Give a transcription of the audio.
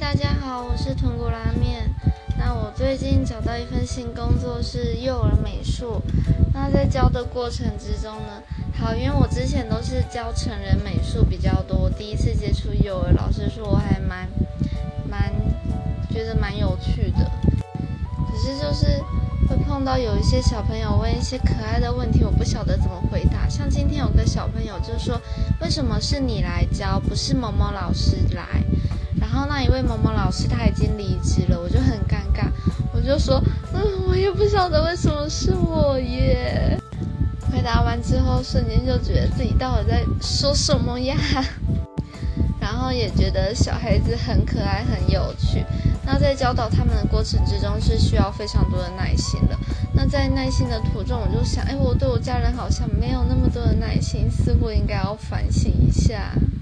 大家好，我是豚骨拉面。那我最近找到一份新工作是幼儿美术。那在教的过程之中呢，好，因为我之前都是教成人美术比较多，第一次接触幼儿，老师说我还蛮蛮觉得蛮有趣的。可是就是会碰到有一些小朋友问一些可爱的问题，我不晓得怎么回答。像今天有个小朋友就说：“为什么是你来教，不是某某老师来？”然后那一位某某老师他已经离职了，我就很尴尬，我就说，嗯，我也不晓得为什么是我耶。回答完之后，瞬间就觉得自己到底在说什么呀？然后也觉得小孩子很可爱，很有趣。那在教导他们的过程之中，是需要非常多的耐心的。那在耐心的途中，我就想，哎，我对我家人好像没有那么多的耐心，似乎应该要反省一下。